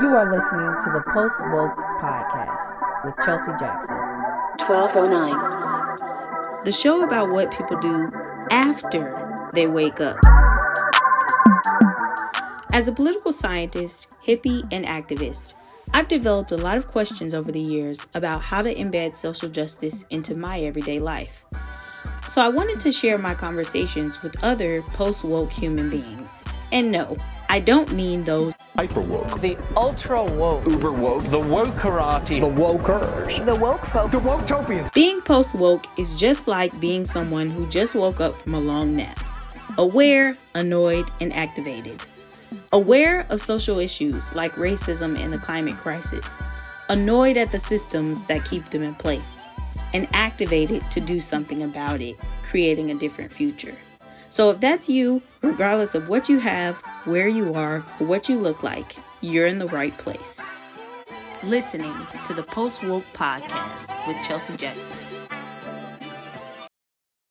You are listening to the Post Woke Podcast with Chelsea Jackson. 1209. The show about what people do after they wake up. As a political scientist, hippie, and activist, I've developed a lot of questions over the years about how to embed social justice into my everyday life. So I wanted to share my conversations with other post woke human beings. And no, I don't mean those. Hyper woke, the ultra woke, uber woke, the wokerati, the wokers, the woke folks, the woke topians. Being post woke is just like being someone who just woke up from a long nap, aware, annoyed, and activated. Aware of social issues like racism and the climate crisis, annoyed at the systems that keep them in place, and activated to do something about it, creating a different future. So if that's you, regardless of what you have, where you are, or what you look like, you're in the right place. Listening to the Post Woke Podcast with Chelsea Jackson.